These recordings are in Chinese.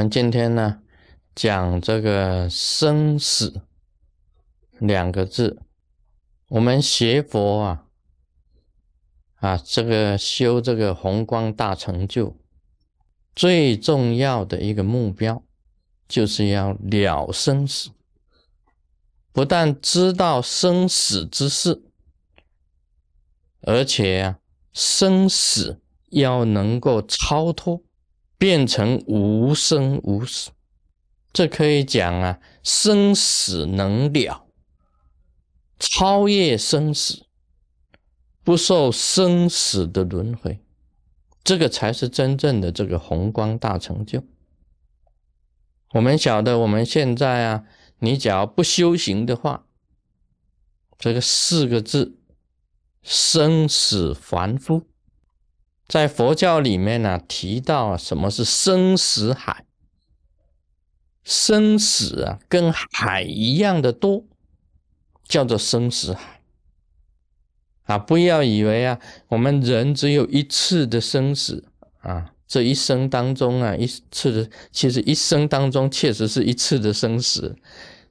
们今天呢讲这个生死两个字，我们学佛啊啊，这个修这个宏光大成就，最重要的一个目标就是要了生死，不但知道生死之事，而且啊生死要能够超脱。变成无生无死，这可以讲啊，生死能了，超越生死，不受生死的轮回，这个才是真正的这个宏光大成就。我们晓得，我们现在啊，你只要不修行的话，这个四个字，生死凡夫。在佛教里面呢，提到什么是生死海？生死啊，跟海一样的多，叫做生死海。啊，不要以为啊，我们人只有一次的生死啊，这一生当中啊，一次的，其实一生当中确实是一次的生死，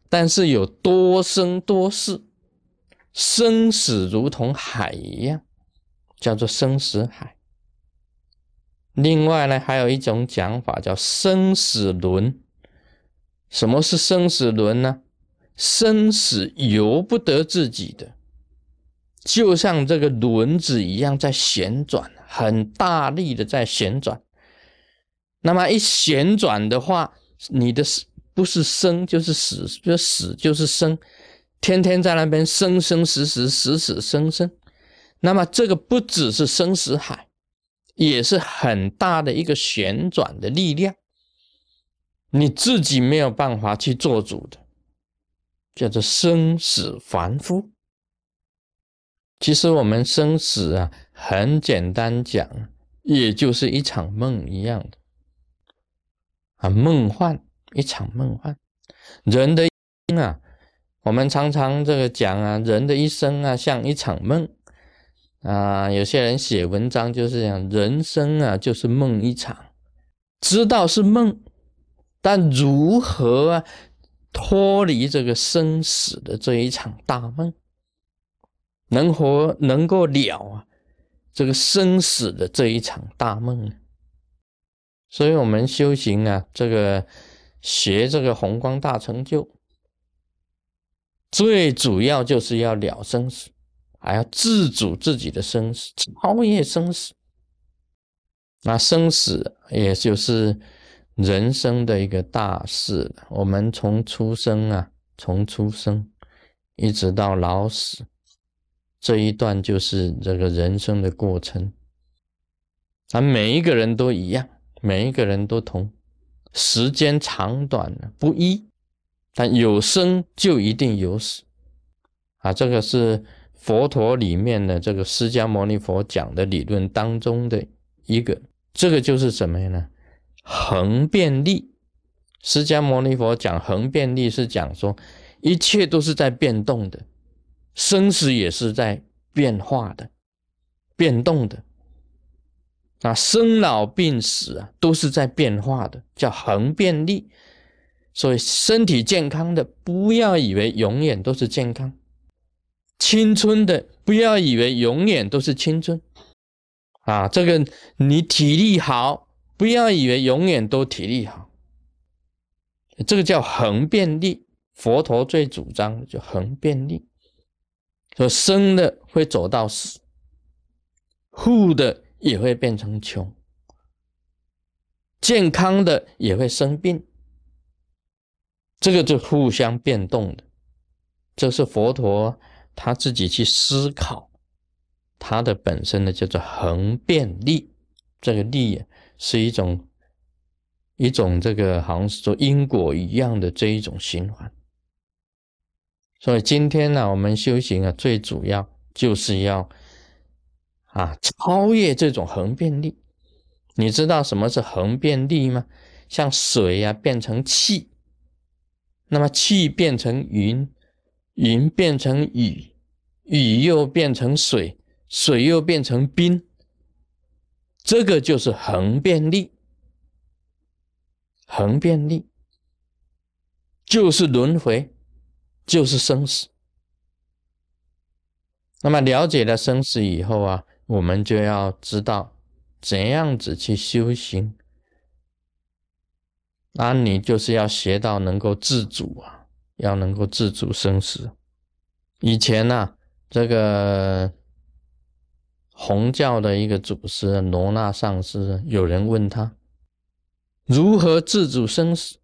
但是有多生多世，生死如同海一样，叫做生死海。另外呢，还有一种讲法叫生死轮。什么是生死轮呢？生死由不得自己的，就像这个轮子一样在旋转，很大力的在旋转。那么一旋转的话，你的死不是生就是死，就死就是生，天天在那边生生死死，死死生生。那么这个不只是生死海。也是很大的一个旋转的力量，你自己没有办法去做主的，叫做生死凡夫。其实我们生死啊，很简单讲，也就是一场梦一样的啊，梦幻一场梦幻。人的啊，我们常常这个讲啊，人的一生啊，像一场梦。啊，有些人写文章就是这样，人生啊就是梦一场，知道是梦，但如何啊脱离这个生死的这一场大梦，能活能够了啊这个生死的这一场大梦呢？所以，我们修行啊，这个学这个宏光大成就，最主要就是要了生死。还要自主自己的生死，超越生死。那生死也就是人生的一个大事。我们从出生啊，从出生一直到老死，这一段就是这个人生的过程。啊，每一个人都一样，每一个人都同，时间长短不一，但有生就一定有死。啊，这个是。佛陀里面的这个释迦牟尼佛讲的理论当中的一个，这个就是什么呢？恒变力。释迦牟尼佛讲恒变力是讲说，一切都是在变动的，生死也是在变化的、变动的。啊，生老病死啊，都是在变化的，叫恒变力。所以身体健康的，不要以为永远都是健康。青春的，不要以为永远都是青春，啊，这个你体力好，不要以为永远都体力好，这个叫恒变力。佛陀最主张的就恒变力，说生的会走到死，富的也会变成穷，健康的也会生病，这个就互相变动的，这是佛陀。他自己去思考，他的本身呢叫做恒变力，这个力是一种一种这个好像是说因果一样的这一种循环。所以今天呢，我们修行啊，最主要就是要啊超越这种恒变力。你知道什么是恒变力吗？像水呀变成气，那么气变成云。云变成雨，雨又变成水，水又变成冰，这个就是恒变力。恒变力，就是轮回，就是生死。那么了解了生死以后啊，我们就要知道怎样子去修行。那你就是要学到能够自主啊，要能够自主生死。以前呢，这个红教的一个祖师罗那上师，有人问他如何自主生死，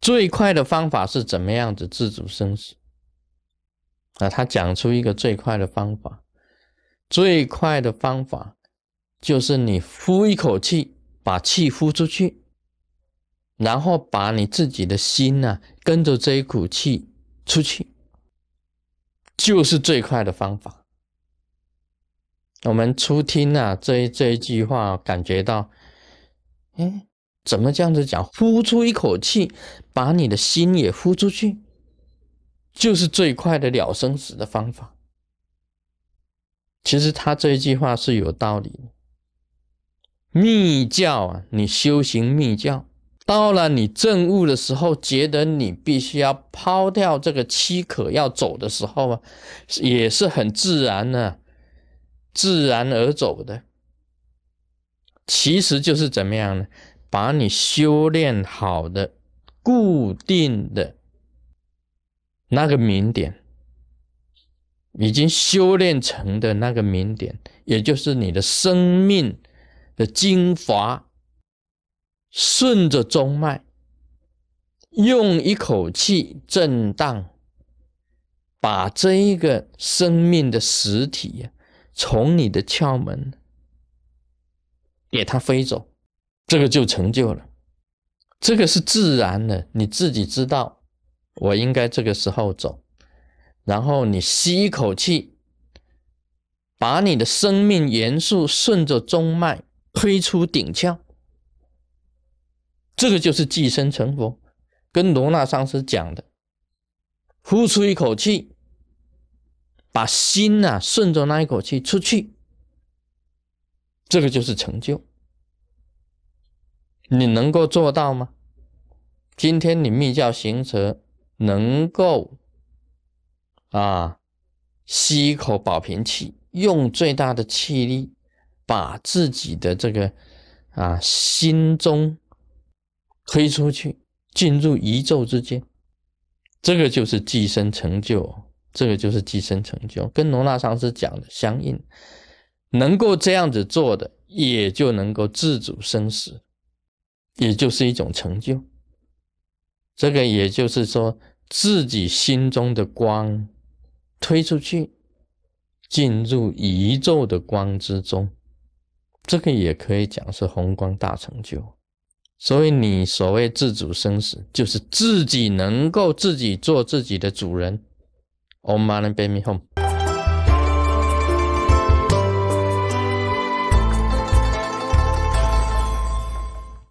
最快的方法是怎么样子自主生死？啊，他讲出一个最快的方法，最快的方法就是你呼一口气，把气呼出去，然后把你自己的心呢跟着这一股气出去，就是最快的方法。我们初听啊这这一句话，感觉到，哎，怎么这样子讲？呼出一口气，把你的心也呼出去。就是最快的了生死的方法。其实他这一句话是有道理的。密教啊，你修行密教，到了你证悟的时候，觉得你必须要抛掉这个躯壳要走的时候啊，也是很自然的，自然而走的。其实就是怎么样呢？把你修炼好的、固定的。那个明点，已经修炼成的那个明点，也就是你的生命的精华，顺着中脉，用一口气震荡，把这一个生命的实体从你的窍门给它飞走，这个就成就了。这个是自然的，你自己知道。我应该这个时候走，然后你吸一口气，把你的生命元素顺着中脉推出顶窍，这个就是寄生成佛，跟罗那上师讲的，呼出一口气，把心呐顺着那一口气出去，这个就是成就。你能够做到吗？今天你密教行者。能够啊吸一口保平气，用最大的气力，把自己的这个啊心中推出去，进入宇宙之间，这个就是寄生成就，这个就是寄生成就，跟罗纳上师讲的相应。能够这样子做的，也就能够自主生死，也就是一种成就。这个也就是说。自己心中的光推出去，进入宇宙的光之中，这个也可以讲是宏观大成就。所以你所谓自主生死，就是自己能够自己做自己的主人。Om Mani p a m e Hum。